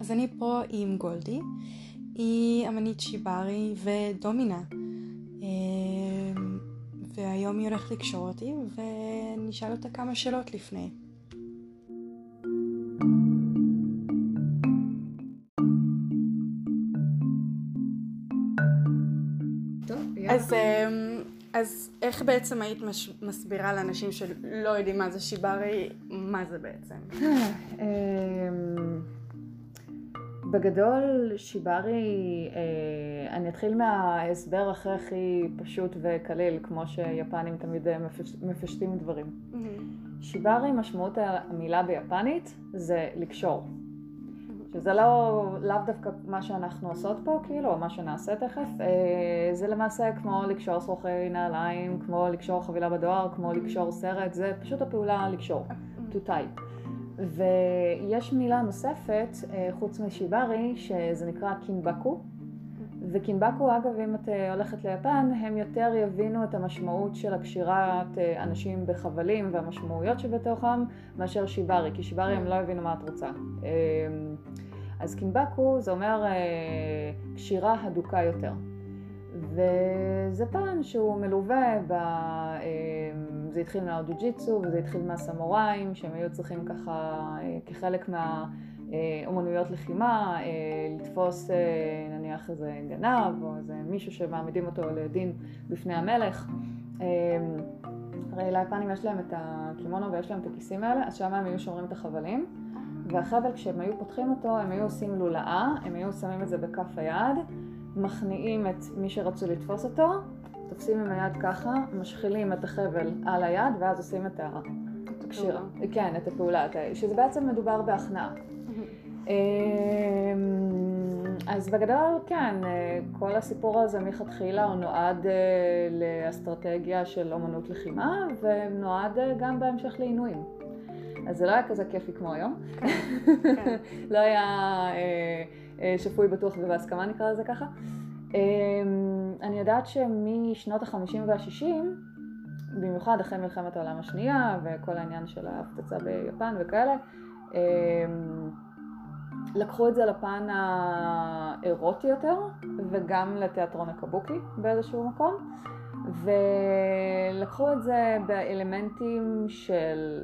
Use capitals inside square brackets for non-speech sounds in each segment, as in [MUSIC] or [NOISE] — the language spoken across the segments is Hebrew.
אז אני פה עם גולדי, היא אמנית שיברי ודומינה. אמ, והיום היא הולכת לקשור אותי, ונשאל אותה כמה שאלות לפני. אז איך בעצם היית מש, מסבירה לאנשים שלא יודעים מה זה שיברי, מה זה בעצם? אמ, בגדול, שיברי, אה, אני אתחיל מההסבר הכי הכי פשוט וקליל, כמו שיפנים תמיד אה, מפשטים דברים. Mm-hmm. שיברי, משמעות המילה ביפנית זה לקשור. שזה לא, לאו דווקא מה שאנחנו עושות פה, כאילו, או מה שנעשה תכף, אה, זה למעשה כמו לקשור שרוכי נעליים, כמו לקשור חבילה בדואר, כמו לקשור סרט, זה פשוט הפעולה לקשור, to type. ויש מילה נוספת, אה, חוץ משיברי, שזה נקרא קינבקו. וקינבקו, אגב, אם את אה, הולכת ליפן, הם יותר יבינו את המשמעות של הקשירת אנשים בחבלים והמשמעויות שבתוכם, מאשר שיברי, כי שיברי הם לא יבינו מה את רוצה. אז קינבקו זה אומר קשירה הדוקה יותר. וזה פן שהוא מלווה ב... זה התחיל מהאודו-ג'יצו וזה התחיל מהסמוראים, שהם היו צריכים ככה, אה, כחלק מהאומנויות לחימה, אה, לתפוס אה, נניח איזה גנב או איזה מישהו שמעמידים אותו לדין בפני המלך. הרי ליפנים יש להם את הקימונו ויש להם את הכיסים האלה, אז שם הם היו שומרים את החבלים. והחבל כשהם היו פותחים אותו, הם היו עושים לולאה, הם היו שמים את זה בכף היד, מכניעים את מי שרצו לתפוס אותו, תופסים עם היד ככה, משחילים את החבל על היד, ואז עושים את הקשירה. כן, את הפעולה, שזה בעצם מדובר בהכנעה. [LAUGHS] אמ, אז בגדול, כן, כל הסיפור הזה מלכתחילה הוא נועד אה, לאסטרטגיה של אומנות לחימה, ונועד אה, גם בהמשך לעינויים. אז זה לא היה כזה כיפי כמו היום. כן, כן. [LAUGHS] לא היה אה, שפוי בטוח ובהסכמה נקרא לזה ככה. אמ, אני יודעת שמשנות החמישים והשישים, במיוחד אחרי מלחמת העולם השנייה וכל העניין של ההפצצה ביפן וכאלה, אמ, לקחו את זה לפן האירוטי יותר וגם לתיאטרון הקבוקי באיזשהו מקום ולקחו את זה באלמנטים של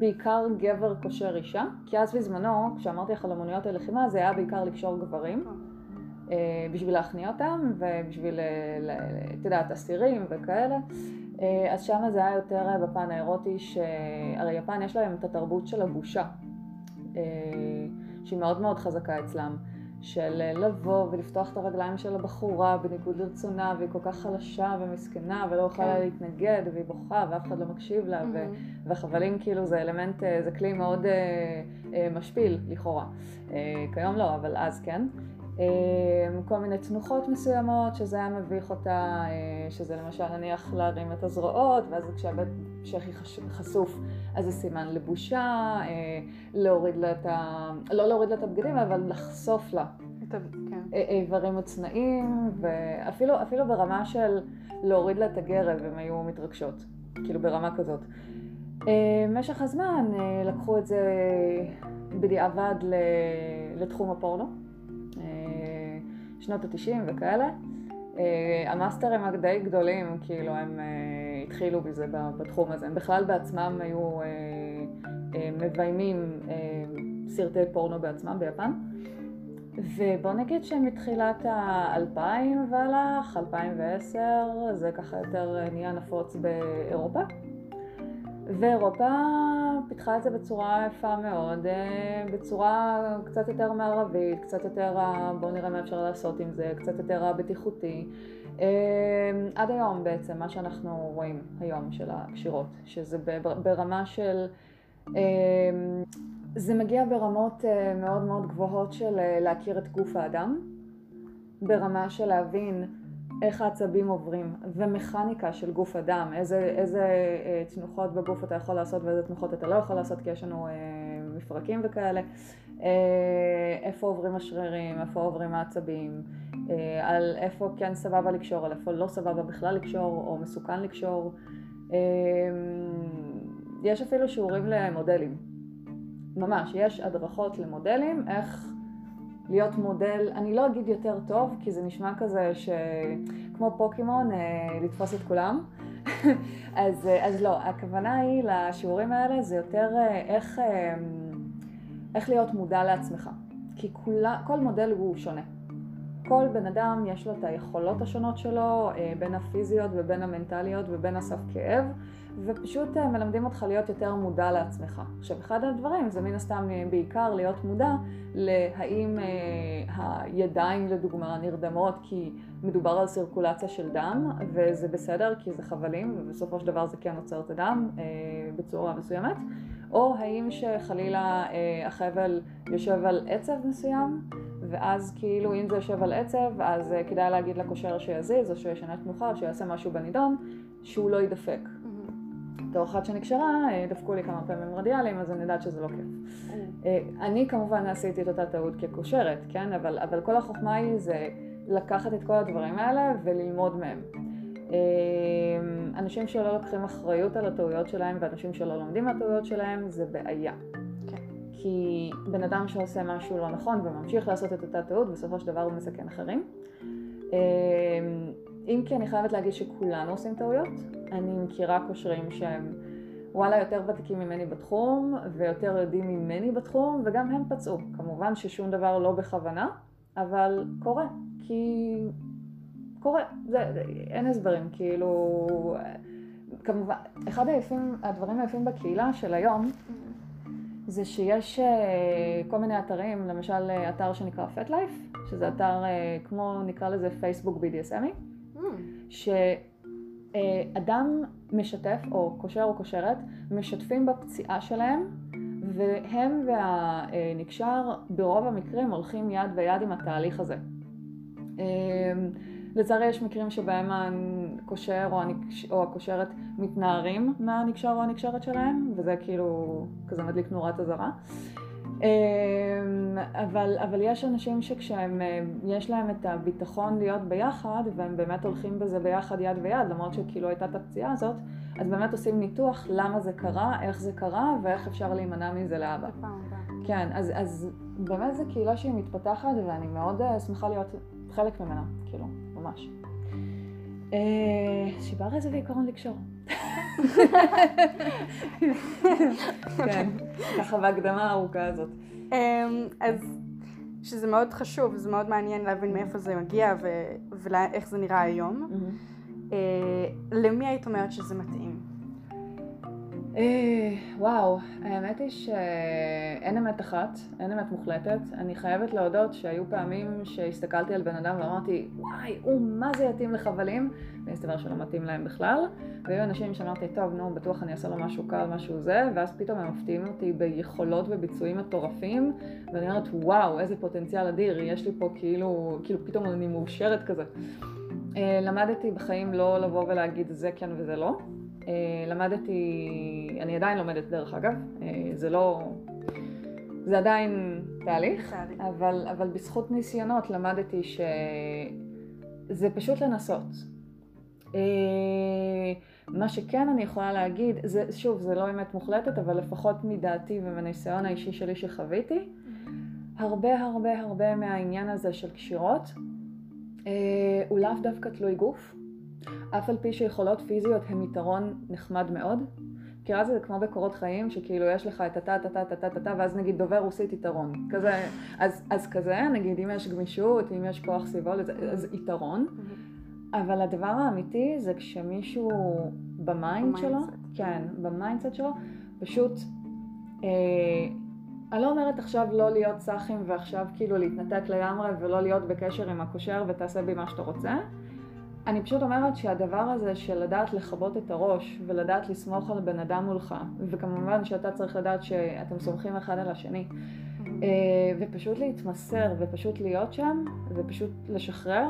בעיקר גבר קושר אישה כי אז בזמנו כשאמרתי לך על אמנויות הלחימה זה היה בעיקר לקשור גברים אה, בשביל להכניע אותם ובשביל, אה, את יודעת, אסירים וכאלה. אה, אז שם זה היה יותר בפן האירוטי, שהרי יפן יש להם את התרבות של הבושה, שהיא מאוד מאוד חזקה אצלם. של לבוא ולפתוח את הרגליים של הבחורה בניגוד לרצונה והיא כל כך חלשה ומסכנה ולא יכולה כן. להתנגד והיא בוכה ואף אחד לא מקשיב לה mm-hmm. והחבלים כאילו זה אלמנט, זה כלי מאוד משפיל לכאורה. כיום לא, אבל אז כן. אמ, כל מיני תנוחות מסוימות שזה היה מביך אותה, אה, שזה למשל נניח להרים את הזרועות ואז כשהבית שכי חשוף אז זה סימן לבושה, אה, להוריד לה את ה... לא להוריד לה את הבגדים אבל לחשוף לה כן. איברים מוצנעים ואפילו ברמה של להוריד לה את הגרב הם היו מתרגשות, כאילו ברמה כזאת. במשך אה, הזמן לקחו את זה בדיעבד לתחום הפורנו. שנות התשעים וכאלה. אה, המאסטרים הדי גדולים, כאילו, הם אה, התחילו בזה בתחום הזה. הם בכלל בעצמם היו אה, מביימים סרטי פורנו בעצמם ביפן. ובוא נגיד שמתחילת האלפיים והלך, 2010, זה ככה יותר נהיה נפוץ באירופה. ואירופה פיתחה את זה בצורה יפה מאוד, אה, בצורה קצת יותר מערבית, קצת יותר, בואו נראה מה אפשר לעשות עם זה, קצת יותר הבטיחותי. אה, עד היום בעצם, מה שאנחנו רואים היום של הקשירות, שזה ברמה של, אה, זה מגיע ברמות מאוד מאוד גבוהות של להכיר את גוף האדם, ברמה של להבין איך העצבים עוברים, ומכניקה של גוף אדם, איזה, איזה אה, תנוחות בגוף אתה יכול לעשות ואיזה תנוחות אתה לא יכול לעשות, כי יש לנו אה, מפרקים וכאלה, אה, איפה עוברים השרירים, איפה עוברים העצבים, על איפה כן סבבה לקשור, על איפה לא סבבה בכלל לקשור, או מסוכן לקשור. יש אפילו שיעורים למודלים. ממש, יש הדרכות למודלים, איך להיות מודל, אני לא אגיד יותר טוב, כי זה נשמע כזה שכמו פוקימון, לתפוס את כולם. [LAUGHS] אז, אז לא, הכוונה היא לשיעורים האלה זה יותר איך, איך להיות מודע לעצמך. כי כולה, כל מודל הוא שונה. כל בן אדם יש לו את היכולות השונות שלו, בין הפיזיות ובין המנטליות ובין הסף כאב, ופשוט מלמדים אותך להיות יותר מודע לעצמך. עכשיו, אחד הדברים זה מן הסתם בעיקר להיות מודע להאם הידיים לדוגמה נרדמות כי מדובר על סירקולציה של דם, וזה בסדר כי זה חבלים, ובסופו של דבר זה כן עוצר את הדם בצורה מסוימת, או האם שחלילה החבל יושב על עצב מסוים, ואז כאילו אם זה יושב על עצב, אז כדאי להגיד לקושר שיזיז, או שישנה תנוחה, או שיעשה משהו בנידון, שהוא לא יידפק. בתור אחת שנקשרה, דפקו לי כמה פעמים רדיאליים, אז אני יודעת שזה לא כיף. אני כמובן עשיתי את אותה טעות כקושרת, כן? אבל, אבל כל החוכמה היא זה לקחת את כל הדברים האלה וללמוד מהם. אנשים שלא לוקחים אחריות על הטעויות שלהם ואנשים שלא לומדים מהטעויות שלהם זה בעיה. כן. כי בן אדם שעושה משהו לא נכון וממשיך לעשות את אותה טעות, בסופו של דבר הוא מסכן אחרים. אם כי אני חייבת להגיד שכולנו עושים טעויות. אני מכירה קושרים שהם וואלה יותר ותיקים ממני בתחום ויותר יודעים ממני בתחום וגם הם פצעו. כמובן ששום דבר לא בכוונה, אבל קורה. כי קורה, זה, זה, אין הסברים, כאילו, כמובן, אחד היפים, הדברים היפים בקהילה של היום, זה שיש כל מיני אתרים, למשל אתר שנקרא FatLife, שזה אתר כמו נקרא לזה פייסבוק BDSMי, שאדם משתף, או קושר או קושרת, משתפים בפציעה שלהם, והם והנקשר ברוב המקרים הולכים יד ביד עם התהליך הזה. לצערי יש מקרים שבהם הקושר או, הנקש... או הקושרת מתנערים מהנקשר או הנקשרת שלהם, וזה כאילו כזה מדליק נורת אזהרה. אבל, אבל יש אנשים שכשהם, יש להם את הביטחון להיות ביחד, והם באמת הולכים בזה ביחד יד ביד, למרות שכאילו הייתה את הפציעה הזאת, אז באמת עושים ניתוח למה זה קרה, איך זה קרה, ואיך אפשר להימנע מזה לאבא. כן, אז, אז באמת זו קהילה שהיא מתפתחת, ואני מאוד שמחה להיות חלק ממנה, כאילו, ממש. שיברי זה בעיקרון לקשור. כן, ככה בהקדמה הארוכה הזאת. אז שזה מאוד חשוב, זה מאוד מעניין להבין מאיפה זה מגיע ואיך זה נראה היום. למי היית אומרת שזה מתאים? וואו, האמת היא שאין אמת אחת, אין אמת מוחלטת. אני חייבת להודות שהיו פעמים שהסתכלתי על בן אדם ואמרתי, וואי, הוא מה זה יתאים לחבלים? והסתבר שלא מתאים להם בכלל. והיו אנשים שאמרתי, טוב, נו, בטוח אני אעשה לו משהו קל, משהו זה, ואז פתאום הם מפתיעים אותי ביכולות וביצועים מטורפים, ואני אומרת, וואו, איזה פוטנציאל אדיר, יש לי פה כאילו, כאילו פתאום אני מאושרת כזה. למדתי בחיים לא לבוא ולהגיד זה כן וזה לא. למדתי, אני עדיין לומדת דרך אגב, זה לא, זה עדיין תהליך, אבל, אבל בזכות ניסיונות למדתי שזה פשוט לנסות. מה שכן אני יכולה להגיד, זה, שוב, זה לא אמת מוחלטת, אבל לפחות מדעתי ומניסיון האישי שלי שחוויתי, הרבה הרבה הרבה מהעניין הזה של קשירות הוא לאו דווקא תלוי גוף. אף על פי שיכולות פיזיות הם יתרון נחמד מאוד. מכירה זה כמו בקורות חיים, שכאילו יש לך את טה, טה, טה, טה, ואז נגיד דובר רוסית יתרון. כזה, אז, אז כזה, נגיד אם יש גמישות, אם יש כוח סביבו, אז יתרון. אבל הדבר האמיתי זה כשמישהו ב mind שלו, כן, ב mindset שלו, פשוט, אה, אני לא אומרת עכשיו לא להיות סאחים ועכשיו כאילו להתנתק לגמרי ולא להיות בקשר עם הקושר ותעשה בי מה שאתה רוצה. אני פשוט אומרת שהדבר הזה של לדעת לכבות את הראש ולדעת לסמוך על בן אדם מולך, וכמובן שאתה צריך לדעת שאתם סומכים אחד על השני, ופשוט להתמסר ופשוט להיות שם ופשוט לשחרר,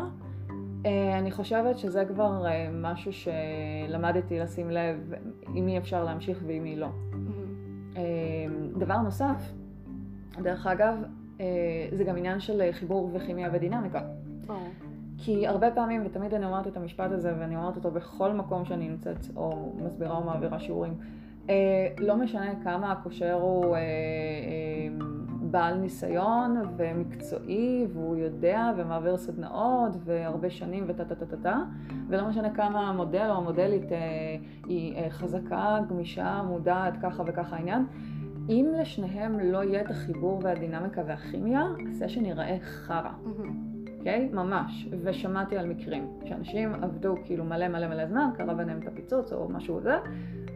אני חושבת שזה כבר משהו שלמדתי לשים לב אם אי אפשר להמשיך ואם אי לא. דבר נוסף, דרך אגב, זה גם עניין של חיבור וכימיה ודינמיקה. כי הרבה פעמים, ותמיד אני אומרת את המשפט הזה, ואני אומרת אותו בכל מקום שאני נמצאת, או מסבירה או מעבירה שיעורים, אה, לא משנה כמה הקושר הוא אה, אה, בעל ניסיון ומקצועי, והוא יודע ומעביר סדנאות והרבה שנים וטה טה טה טה טה, ולא משנה כמה המודל או המודלית אה, היא אה, חזקה, גמישה, מודעת, ככה וככה העניין. אם לשניהם לא יהיה את החיבור והדינמיקה והכימיה, הסשן ייראה חרא. אוקיי? Okay? ממש. ושמעתי על מקרים שאנשים עבדו כאילו מלא מלא מלא זמן, קרה ביניהם את הפיצוץ או משהו כזה.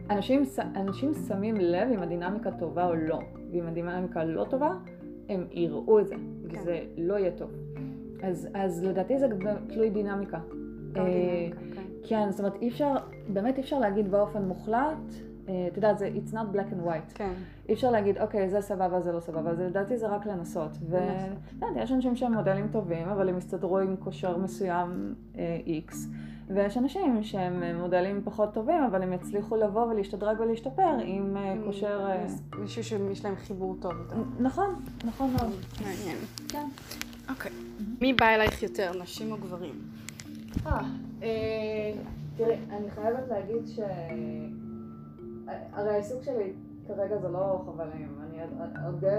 אנשים, אנשים שמים לב אם הדינמיקה טובה או לא, ואם הדינמיקה לא טובה, הם יראו את זה, כן. וזה לא יהיה טוב. אז, אז לדעתי זה תלוי דינמיקה. אה, דינמיקה, כן. כן, זאת אומרת, אי אפשר, באמת אי אפשר להגיד באופן מוחלט, את יודעת, זה it's not black and white. כן. אי אפשר להגיד, אוקיי, זה סבבה, זה לא סבבה, זה לדעתי זה רק לנסות. ויש אנשים שהם מודלים טובים, אבל הם יסתדרו עם קושר מסוים אה, X. ויש אנשים שהם מודלים פחות טובים, אבל הם יצליחו לבוא ולהשתדרג ולהשתפר עם אה, קושר... מישהו שיש להם חיבור טוב יותר. נכון, נכון מאוד. מעניין. כן. אוקיי. מי בא אלייך יותר, נשים או גברים? תראי, אני חייבת להגיד ש... הרי העיסוק שלי כרגע זה לא חבלים, אני אודה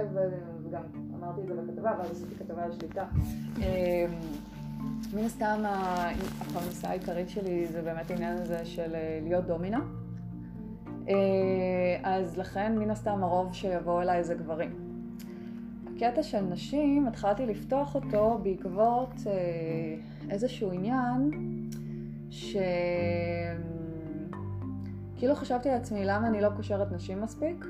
וגם אמרתי את זה בכתבה, ואז עשיתי כתבה על שליטה. אמ, מן הסתם הפרנסה העיקרית שלי זה באמת העניין הזה של אה, להיות דומינה. אה, אז לכן מן הסתם הרוב שיבואו אליי זה גברים. הקטע של נשים, התחלתי לפתוח אותו בעקבות אה, איזשהו עניין ש... כאילו חשבתי לעצמי למה אני לא קושרת נשים מספיק,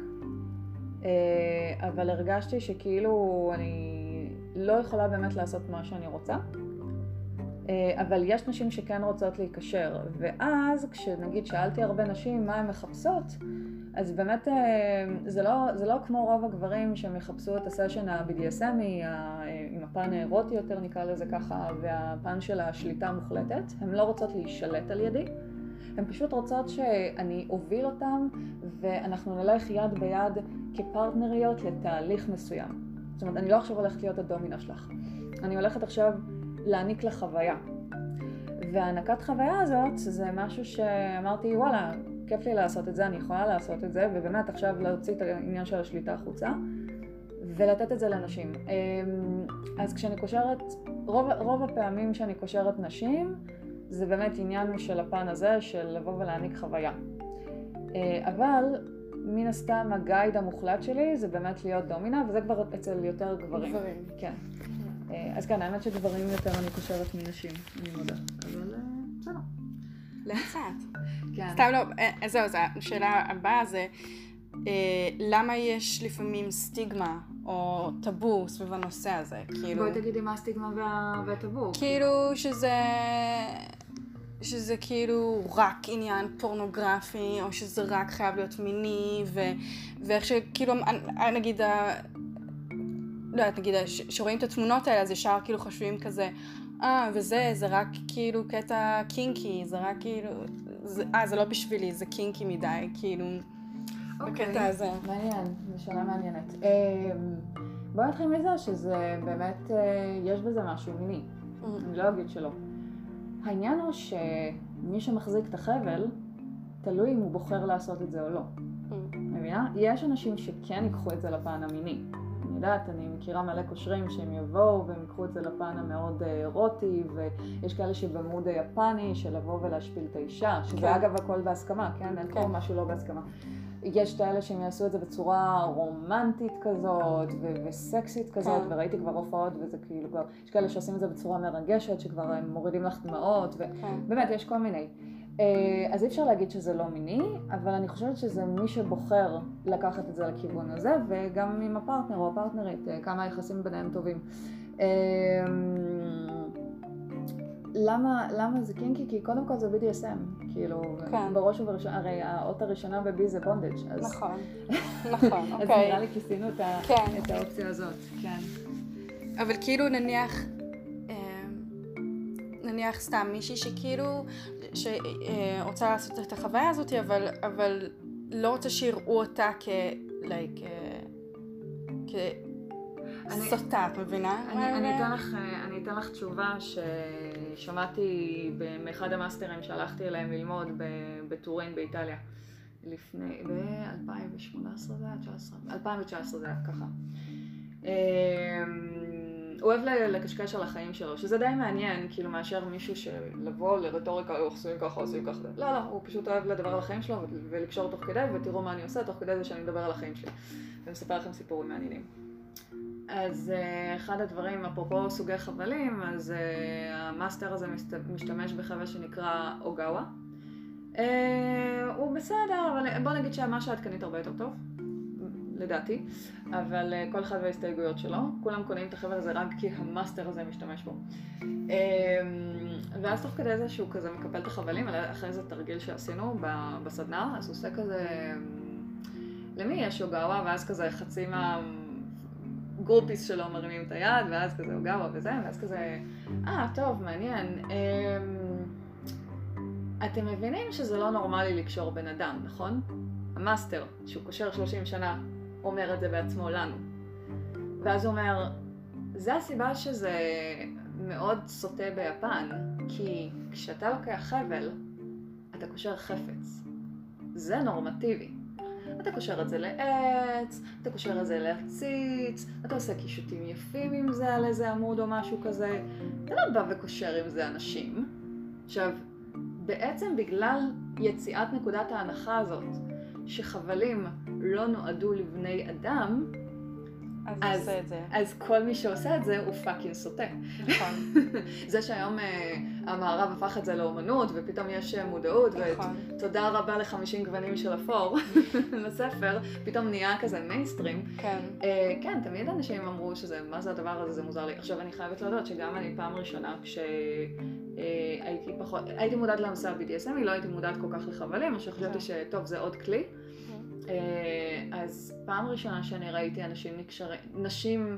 אה, אבל הרגשתי שכאילו אני לא יכולה באמת לעשות מה שאני רוצה. אה, אבל יש נשים שכן רוצות להיקשר, ואז כשנגיד שאלתי הרבה נשים מה הן מחפשות, אז באמת אה, זה לא, זה לא כמו רוב הגברים שהם יחפשו את הסשן ה-BDSMי, עם הפן האירוטי יותר נקרא לזה ככה, והפן של השליטה המוחלטת, הן לא רוצות להישלט על ידי. הן פשוט רוצות שאני אוביל אותן ואנחנו נלך יד ביד כפרטנריות לתהליך מסוים. זאת אומרת, אני לא עכשיו הולכת להיות הדומינה שלך. אני הולכת עכשיו להעניק לך חוויה. והענקת חוויה הזאת זה משהו שאמרתי, וואלה, כיף לי לעשות את זה, אני יכולה לעשות את זה, ובאמת עכשיו להוציא את העניין של השליטה החוצה. ולתת את זה לנשים. אמ, אז כשאני קושרת, רוב, רוב הפעמים שאני קושרת נשים, זה באמת עניין של הפן הזה של לבוא ולהעניק חוויה. אה, אבל מן הסתם הגייד המוחלט שלי זה באמת להיות דומינה, וזה כבר אצל יותר גברים. גברים. כן. אה, אז כן, האמת שגברים יותר אני קושרת מנשים, אני מודה. אבל אה, בסדר. לאט. כן. סתם לא, זהו, זו השאלה הבאה זה, למה יש לפעמים סטיגמה או טאבו סביב הנושא הזה, כאילו... בואי תגידי מה הסטיגמה והטאבו. כאילו שזה... שזה כאילו רק עניין פורנוגרפי, או שזה רק חייב להיות מיני, ו... ואיך שכאילו, נגיד, ה... לא יודעת, נגיד, שרואים את התמונות האלה, אז ישר כאילו חושבים כזה, אה, וזה, זה רק כאילו קטע קינקי, זה רק כאילו, אה, זה לא בשבילי, זה קינקי מדי, כאילו, אוקיי, בקטע הזה. מעניין, זו שאלה מעניינת. אמ, בואי נתחיל מזה שזה באמת, אה, יש בזה משהו מיני. Mm-hmm. אני לא אגיד שלא. העניין הוא שמי שמחזיק את החבל, תלוי אם הוא בוחר לעשות את זה או לא. מבינה? יש אנשים שכן ייקחו את זה לפן המיני. אני יודעת, אני מכירה מלא קושרים שהם יבואו והם ייקחו את זה לפן המאוד אה, אירוטי, ויש כאלה שבמוד היפני של לבוא ולהשפיל את האישה, שזה כן. אגב הכל בהסכמה, כן? אין כן. פה משהו לא בהסכמה. יש את האלה שהם יעשו את זה בצורה רומנטית כזאת ו- וסקסית כזאת, כן. וראיתי כבר הופעות וזה כאילו כבר, יש כאלה שעושים את זה בצורה מרגשת, שכבר הם מורידים לך דמעות, ובאמת כן. יש כל מיני. אה, אז אי אפשר להגיד שזה לא מיני, אבל אני חושבת שזה מי שבוחר לקחת את זה לכיוון הזה, וגם עם הפרטנר או הפרטנרית, אה, כמה היחסים ביניהם טובים. אה, למה, למה זה קינקי? כי קודם כל זה BDSM, כאילו, כן. בראש ובראשונה, הרי האות הראשונה בבי זה בונדג', אז... נכון, [LAUGHS] נכון, אוקיי. אז נראה לי כיסינו את, כן. את האופציה הזאת, כן. אבל כאילו נניח, אמ, נניח סתם מישהי שכאילו, שרוצה לעשות את החוויה הזאת, אבל, אבל לא רוצה שיראו אותה כ... like, כ... סוטה, את מבינה? אני אתן לך תשובה ש... שמעתי מאחד המאסטרים שהלכתי אליהם ללמוד בטורין באיטליה. לפני, ב-2018 זה היה? 19? 2019 זה היה ככה. אמ, הוא אוהב לקשקש על החיים שלו, שזה די מעניין, כאילו, מאשר מישהו שלבוא לרטוריקה, עושים ככה, עושים ככה. לא, לא, הוא פשוט אוהב לדבר על החיים שלו ולקשור תוך כדי, ותראו מה אני עושה תוך כדי זה שאני מדבר על החיים שלי. ומספר לכם סיפורים מעניינים. אז uh, אחד הדברים, אפרופו סוגי חבלים, אז uh, המאסטר הזה משתמש בחבל שנקרא אוגאווה. Uh, הוא בסדר, אבל בוא נגיד שהמשהו העדכנית הרבה יותר טוב. לדעתי, אבל כל אחד וההסתייגויות שלו. כולם קונים את החבל הזה רק כי המאסטר הזה משתמש בו. ואז תוך כדי זה שהוא כזה מקפל את החבלים, אחרי איזה תרגיל שעשינו בסדנה, אז הוא עושה כזה, למי יש אוגאווה? ואז כזה חצי מה... groupies שלו מרימים את היד, ואז כזה אוגאווה וזה, ואז כזה, אה, טוב, מעניין. אמ, אתם מבינים שזה לא נורמלי לקשור בן אדם, נכון? המאסטר, שהוא קושר 30 שנה, אומר את זה בעצמו לנו. ואז הוא אומר, זה הסיבה שזה מאוד סוטה ביפן, כי כשאתה לוקח חבל, אתה קושר חפץ. זה נורמטיבי. אתה קושר את זה לעץ, אתה קושר את זה לעציץ, אתה עושה קישוטים יפים עם זה על איזה עמוד או משהו כזה. אתה לא בא וקושר עם זה אנשים. עכשיו, בעצם בגלל יציאת נקודת ההנחה הזאת, שחבלים לא נועדו לבני אדם, אז, אז. אז כל מי שעושה את זה הוא fucking סוטה. נכון. [LAUGHS] זה שהיום אה, המערב הפך את זה לאומנות, ופתאום יש אה, מודעות, נכון. ותודה רבה לחמישים גוונים של אפור [LAUGHS] לספר, פתאום נהיה כזה מיינסטרים. כן. אה, כן, תמיד אנשים אמרו שזה, מה זה הדבר הזה, זה מוזר לי. עכשיו אני חייבת להודות שגם אני פעם ראשונה, כשהייתי אה, פחות, הייתי מודעת לנושא ה-BDSM, לא הייתי מודעת כל כך לחבלים, או שחשבתי כן. שטוב, זה עוד כלי. אה, אז פעם ראשונה שאני ראיתי אנשים נקשרים, נשים אה,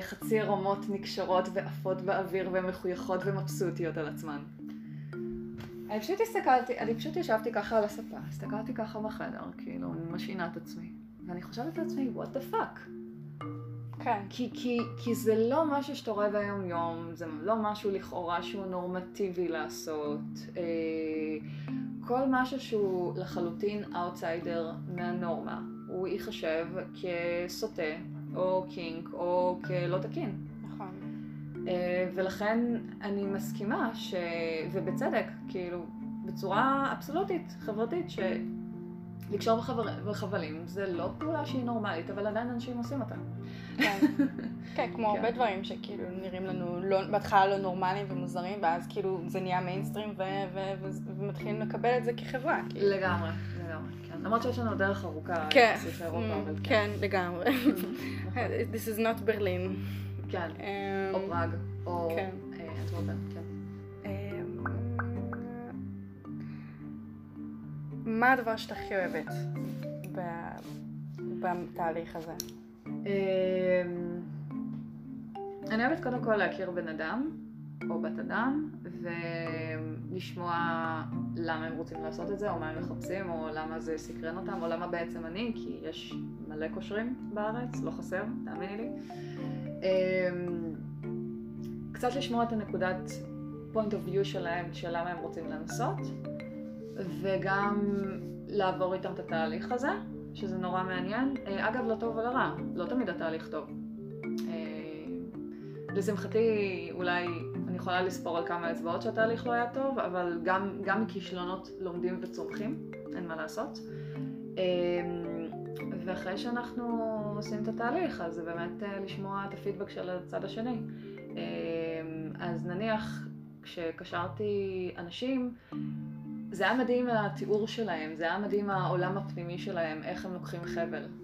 חצי עירומות נקשרות ועפות באוויר ומחויכות ומבסוטיות על עצמן. אני פשוט הסתכלתי, אני פשוט ישבתי ככה על הספה, הסתכלתי ככה בחדר, כאילו, משעינה את עצמי, ואני חושבת לעצמי, what the fuck? כן. כי, כי, כי זה לא משהו שאתה רואה ביום יום, זה לא משהו לכאורה שהוא נורמטיבי לעשות. אה, כל משהו שהוא לחלוטין אאוטסיידר מהנורמה, הוא ייחשב כסוטה, או kink, או כלא תקין. נכון. אה, ולכן אני מסכימה, ש... ובצדק, כאילו, בצורה אבסולוטית, חברתית, ש... לקשור בחבר... בחבלים זה לא פעולה שהיא נורמלית, אבל עדיין אנשים עושים אותה. כן, [LAUGHS] כן כמו הרבה כן. דברים שכאילו נראים לנו לא, בהתחלה לא נורמליים ומוזרים, ואז כאילו זה נהיה מיינסטרים ומתחילים לקבל את זה כחברה. כאילו. לגמרי. למרות שיש לנו דרך ארוכה כן, mm, כן. כן, לגמרי. [LAUGHS] This is not Berlin. כן, או אמ, פראג, או אנטוורפן, כן. מה הדבר שאתה הכי אוהבת בתהליך הזה? אמ, אני אוהבת קודם כל להכיר בן אדם, או בת אדם, ולשמוע למה הם רוצים לעשות את זה, או מה הם מחפשים, או למה זה סקרן אותם, או למה בעצם אני, כי יש מלא קושרים בארץ, לא חסר, תאמיני לי. אמ, קצת לשמוע את הנקודת point of view שלהם, של למה הם רוצים לנסות. וגם לעבור איתם את התהליך הזה, שזה נורא מעניין. אה, אגב, לא טוב ולא רע, לא תמיד התהליך טוב. אה, לשמחתי, אולי אני יכולה לספור על כמה אצבעות שהתהליך לא היה טוב, אבל גם, גם מכישלונות לומדים וצומחים, אין מה לעשות. אה, ואחרי שאנחנו עושים את התהליך, אז זה באמת לשמוע את הפידבק של הצד השני. אז נניח, כשקשרתי אנשים, זה היה מדהים התיאור שלהם, זה היה מדהים העולם הפנימי שלהם, איך הם לוקחים חבל.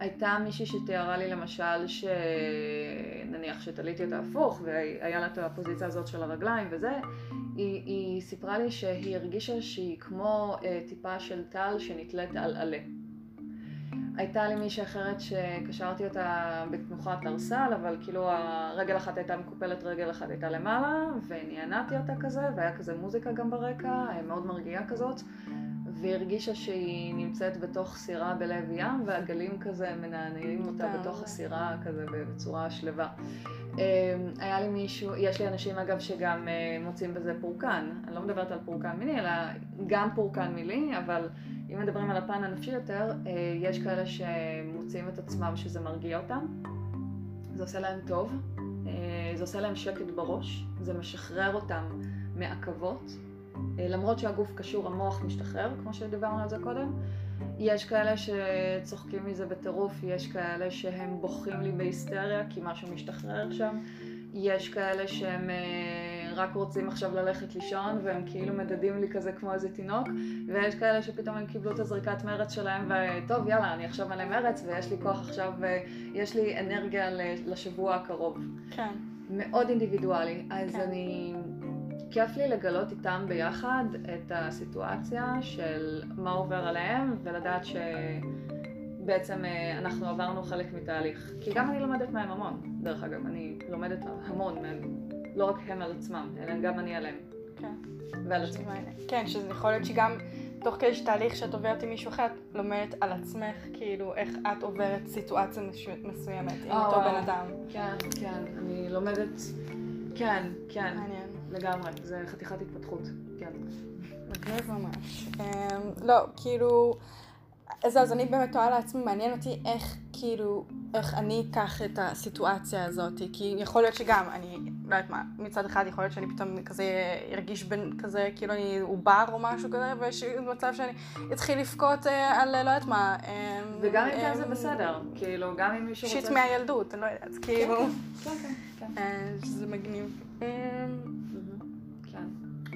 הייתה מישהי שתיארה לי למשל, שנניח שתליתי אותה הפוך והיה לה את הפוזיציה הזאת של הרגליים וזה, היא, היא סיפרה לי שהיא הרגישה שהיא כמו אה, טיפה של טל שנתלית על עלה. הייתה לי מישהי אחרת שקשרתי אותה בתנוחת ארסל, אבל כאילו הרגל אחת הייתה מקופלת, רגל אחת הייתה למעלה, ונענעתי אותה כזה, והיה כזה מוזיקה גם ברקע, מאוד מרגיעה כזאת, והיא הרגישה שהיא נמצאת בתוך סירה בלב ים, והגלים כזה מנענעים אותה בתוך הסירה כזה בצורה שלווה. אמ, היה לי מישהו, יש לי אנשים אגב שגם אה, מוצאים בזה פורקן, אני לא מדברת על פורקן מיני, אלא גם פורקן מילי, אבל אם מדברים על הפן הנפשי יותר, אה, יש כאלה שמוצאים את עצמם שזה מרגיע אותם, זה עושה להם טוב, אה, זה עושה להם שקט בראש, זה משחרר אותם מעכבות, למרות שהגוף קשור, המוח משתחרר, כמו שדיברנו על זה קודם. יש כאלה שצוחקים מזה בטירוף, יש כאלה שהם בוכים לי בהיסטריה כי משהו משתחרר שם, יש כאלה שהם אה, רק רוצים עכשיו ללכת לישון והם כאילו מדדים לי כזה כמו איזה תינוק, ויש כאלה שפתאום הם קיבלו את הזריקת מרץ שלהם וטוב יאללה אני עכשיו מלא מרץ ויש לי כוח עכשיו, יש לי אנרגיה לשבוע הקרוב. כן. מאוד אינדיבידואלי, אז כן. אני... כיף לי לגלות איתם ביחד את הסיטואציה של מה עובר עליהם ולדעת שבעצם אה, אנחנו עברנו חלק מתהליך. כי גם אני לומדת מהם המון, דרך אגב, אני לומדת המון מהם, לא רק הם על עצמם, אלא גם אני עליהם. כן. ועל עצמי. כן, שזה יכול להיות שגם תוך כדי תהליך שאת עוברת עם מישהו אחר, את לומדת על עצמך, כאילו, איך את עוברת סיטואציה מסוימת עם אותו בן אדם. כן, כן, אני לומדת, כן, כן. מעניין. לגמרי, זה חתיכת התפתחות, כן. מגניב ממש. אמ, לא, כאילו, אז אז אני באמת תוהה לעצמי, מעניין אותי איך, כאילו, איך אני אקח את הסיטואציה הזאת, כי יכול להיות שגם, אני לא יודעת מה, מצד אחד יכול להיות שאני פתאום כזה ארגיש בין כזה, כאילו אני עובר או משהו כזה, ויש מצב שאני אתחיל לבכות אה, על לא יודעת מה. אמ, וגם אם כן זה בסדר, כאילו, גם אם מישהו רוצה... שיט מהילדות, אני לא יודעת, כאילו... כן, כן, כן. אה, שזה מגניב.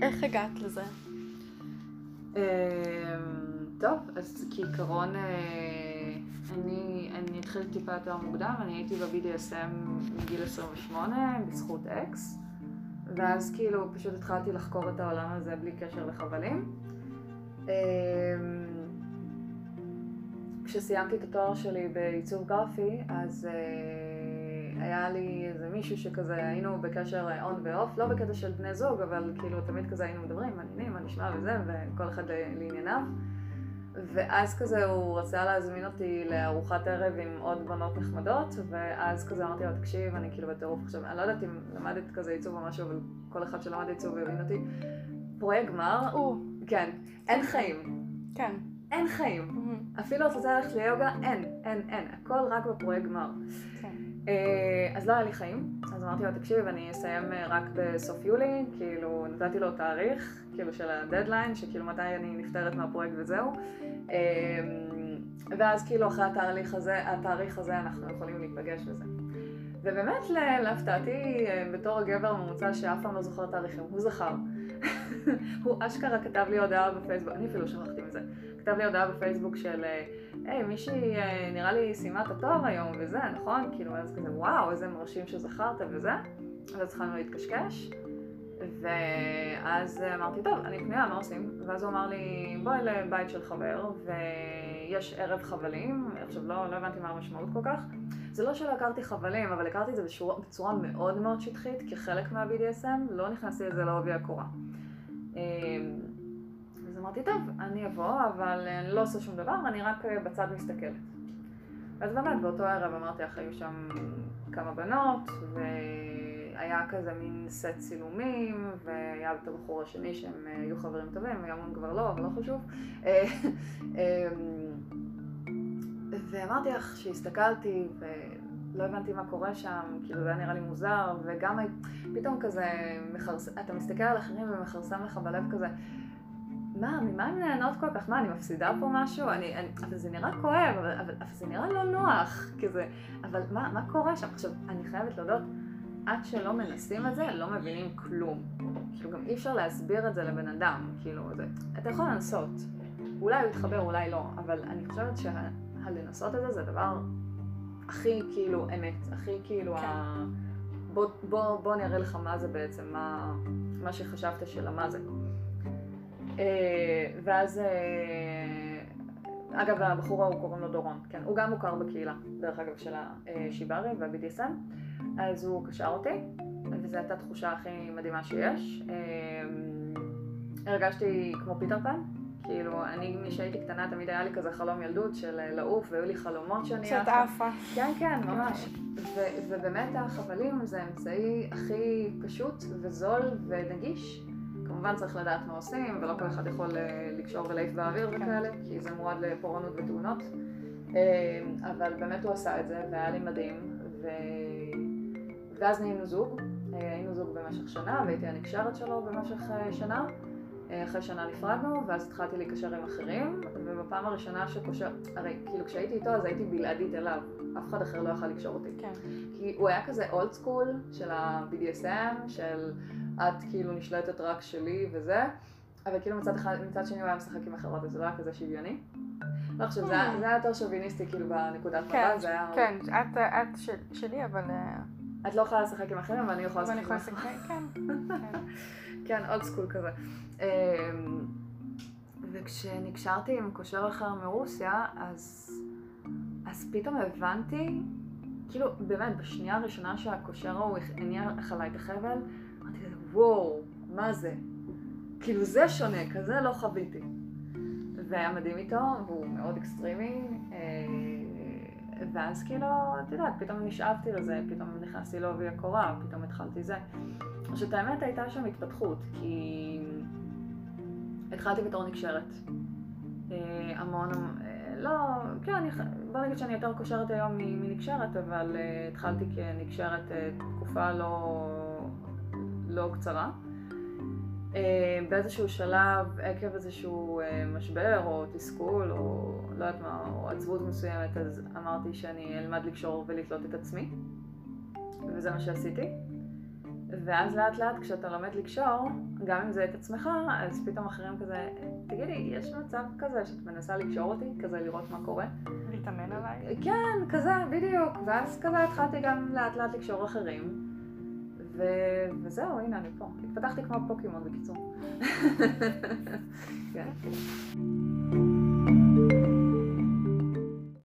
איך הגעת לזה? אמ, טוב, אז כעיקרון אה, אני, אני התחלתי טיפה יותר מוקדם, אני הייתי ב-BDSM מגיל 28 בזכות אקס, ואז כאילו פשוט התחלתי לחקור את העולם הזה בלי קשר לחבלים. אמ, כשסיימתי את התואר שלי בעיצוב גרפי, אז uh, היה לי איזה מישהו שכזה היינו בקשר און ואוף, לא בקטע של בני זוג, אבל כאילו תמיד כזה היינו מדברים, מעניינים, מה נשמע וזה, וכל אחד לענייניו. ואז כזה הוא רצה להזמין אותי לארוחת ערב עם עוד בנות נחמדות, ואז כזה אמרתי לו, תקשיב, אני כאילו בטירוף עכשיו, אני לא יודעת אם למדת כזה עיצוב או משהו, אבל כל אחד שלמד עיצוב יבין אותי. פרויקט גמר, או, כן, אין חיים. כן. אין חיים. אפילו את רוצה ללכת ליוגה, אין, אין, אין. הכל רק בפרויקט גמר. כן. אה, אז לא היה לי חיים, אז אמרתי לו, תקשיב, אני אסיים אה, רק בסוף יולי, כאילו נתתי לו תאריך, כאילו של הדדליין, שכאילו מתי אני נפטרת מהפרויקט וזהו. אה, ואז כאילו אחרי התאריך הזה, התאריך הזה אנחנו יכולים להיפגש וזה. ובאמת, להפתעתי, בתור הגבר הממוצע שאף פעם לא זוכר תאריכים, הוא זכר. [LAUGHS] הוא אשכרה כתב לי הודעה בפייסבוק, אני אפילו שכחתי מזה, כתב לי הודעה בפייסבוק של היי, מישהי אה, נראה לי סיימה את התואר היום וזה, נכון? כאילו, אז כזה, וואו, איזה מרשים שזכרת וזה. אז התחלנו להתקשקש, ואז אמרתי, טוב, אני פנויה, מה עושים? ואז הוא אמר לי, בואי לבית של חבר, ויש ערב חבלים, עכשיו לא, לא הבנתי מה המשמעות כל כך. זה לא שלא הכרתי חבלים, אבל הכרתי את זה בצורה, בצורה מאוד מאוד שטחית, כחלק מה-BDSM, לא נכנסתי לזה לעובי הקורה. אמ, אמרתי, טוב, אני אבוא, אבל אני לא עושה שום דבר, אני רק אה, בצד מסתכלת. אז באמת, באותו ערב אמרתי לך, היו שם כמה בנות, והיה כזה מין סט צילומים, והיה את הבחור השני שהם אה, היו חברים טובים, היום הם כבר לא, אבל לא חשוב. אה, ואמרתי לך שהסתכלתי, ולא הבנתי מה קורה שם, כאילו זה היה נראה לי מוזר, וגם פתאום כזה, מחרס... אתה מסתכל על אחרים ומכרסם לך בלב כזה, מה, ממה הן נהנות כל כך? מה, אני מפסידה פה משהו? אני, אני, אבל זה נראה כואב, אבל, אבל, אבל זה נראה לא נוח, כזה, אבל מה, מה קורה שם? עכשיו, אני חייבת להודות, עד שלא מנסים את זה, לא מבינים כלום. כאילו, גם אי אפשר להסביר את זה לבן אדם, כאילו, זה, אתה יכול לנסות. אולי הוא יתחבר, אולי לא, אבל אני חושבת שהלנסות את זה זה הדבר הכי כאילו אמת, הכי כאילו כן. ה... בוא, בוא, בוא אני אראה לך מה זה בעצם, מה, מה שחשבת של מה זה. אה, ואז, אה, אגב, הבחור ההוא קוראים לו דורון, כן, הוא גם מוכר בקהילה, דרך אגב, של השיברי וה-BDSM, אז הוא קשר אותי, וזו הייתה תחושה הכי מדהימה שיש. אה, הרגשתי כמו פיטר פן, כאילו, אני כשהייתי קטנה תמיד היה לי כזה חלום ילדות של לעוף, והיו לי חלומות שאני שאת עפה. כן, כן, ממש. ובאמת החבלים זה האמצעי הכי פשוט וזול ונגיש. כמובן צריך לדעת מה עושים, ולא כל אחד יכול אה, לקשור ולהעיף באוויר כן. וכאלה, כי זה מועד לפורענות ותאונות. אה, אבל באמת הוא עשה את זה, והיה לי מדהים. ו... ואז נהיינו זוג, אה, היינו זוג במשך שנה, והייתי הנקשרת שלו במשך שנה. אחרי שנה נפרדנו, ואז התחלתי להיקשר עם אחרים, ובפעם הראשונה שקושר, הרי כאילו כשהייתי איתו אז הייתי בלעדית אליו, אף אחד אחר לא יכל לקשור אותי. כן. כי הוא היה כזה אולד סקול של ה-BDSM, של את כאילו נשלטת רק שלי וזה, אבל כאילו מצד אחד, מצד שני הוא היה משחק עם אחרות, אז זה לא היה כזה שוויוני. לא חושב, זה היה- זה היה יותר שוביניסטי כאילו בנקודת כן, מבט, זה היה... כן, את- את של- שלי, אבל... אה, את לא יכולה לשחק עם אחרים, אבל אני יכולה לשחק עם אחרים. [LAUGHS] כן. כן. כן, old school כזה. אמ, וכשנקשרתי עם קושר אחר מרוסיה, אז, אז פתאום הבנתי, כאילו, באמת, בשנייה הראשונה שהקושר ההוא הניח עליי את החבל, אמרתי, וואו, מה זה? כאילו, זה שונה, כזה לא חוויתי. והיה מדהים איתו, והוא מאוד אקסטרימי, אה, ואז כאילו, את יודעת, פתאום נשאבתי לזה, פתאום נכנסתי לעובי הקורה, פתאום התחלתי זה. עכשיו, האמת הייתה שם התפתחות, כי התחלתי בתור נקשרת. אה, המון, אה, לא, כן, אני, בוא נגיד שאני יותר קושרת היום מנקשרת, אבל אה, התחלתי כנקשרת אה, תקופה לא, לא קצרה. אה, באיזשהו שלב, עקב איזשהו אה, משבר או תסכול או לא יודעת מה, או עצבות מסוימת, אז אמרתי שאני אלמד לקשור ולתלות את עצמי, וזה מה שעשיתי. ואז לאט לאט כשאתה לומד לקשור, גם אם זה את עצמך, אז פתאום אחרים כזה, תגידי, יש מצב כזה שאת מנסה לקשור אותי, כזה לראות מה קורה? להתאמן עליי. כן, כזה, בדיוק. ואז כזה התחלתי גם לאט לאט לקשור אחרים. ו... וזהו, הנה אני פה. התפתחתי כמו פוקימון בקיצור. [LAUGHS] כן.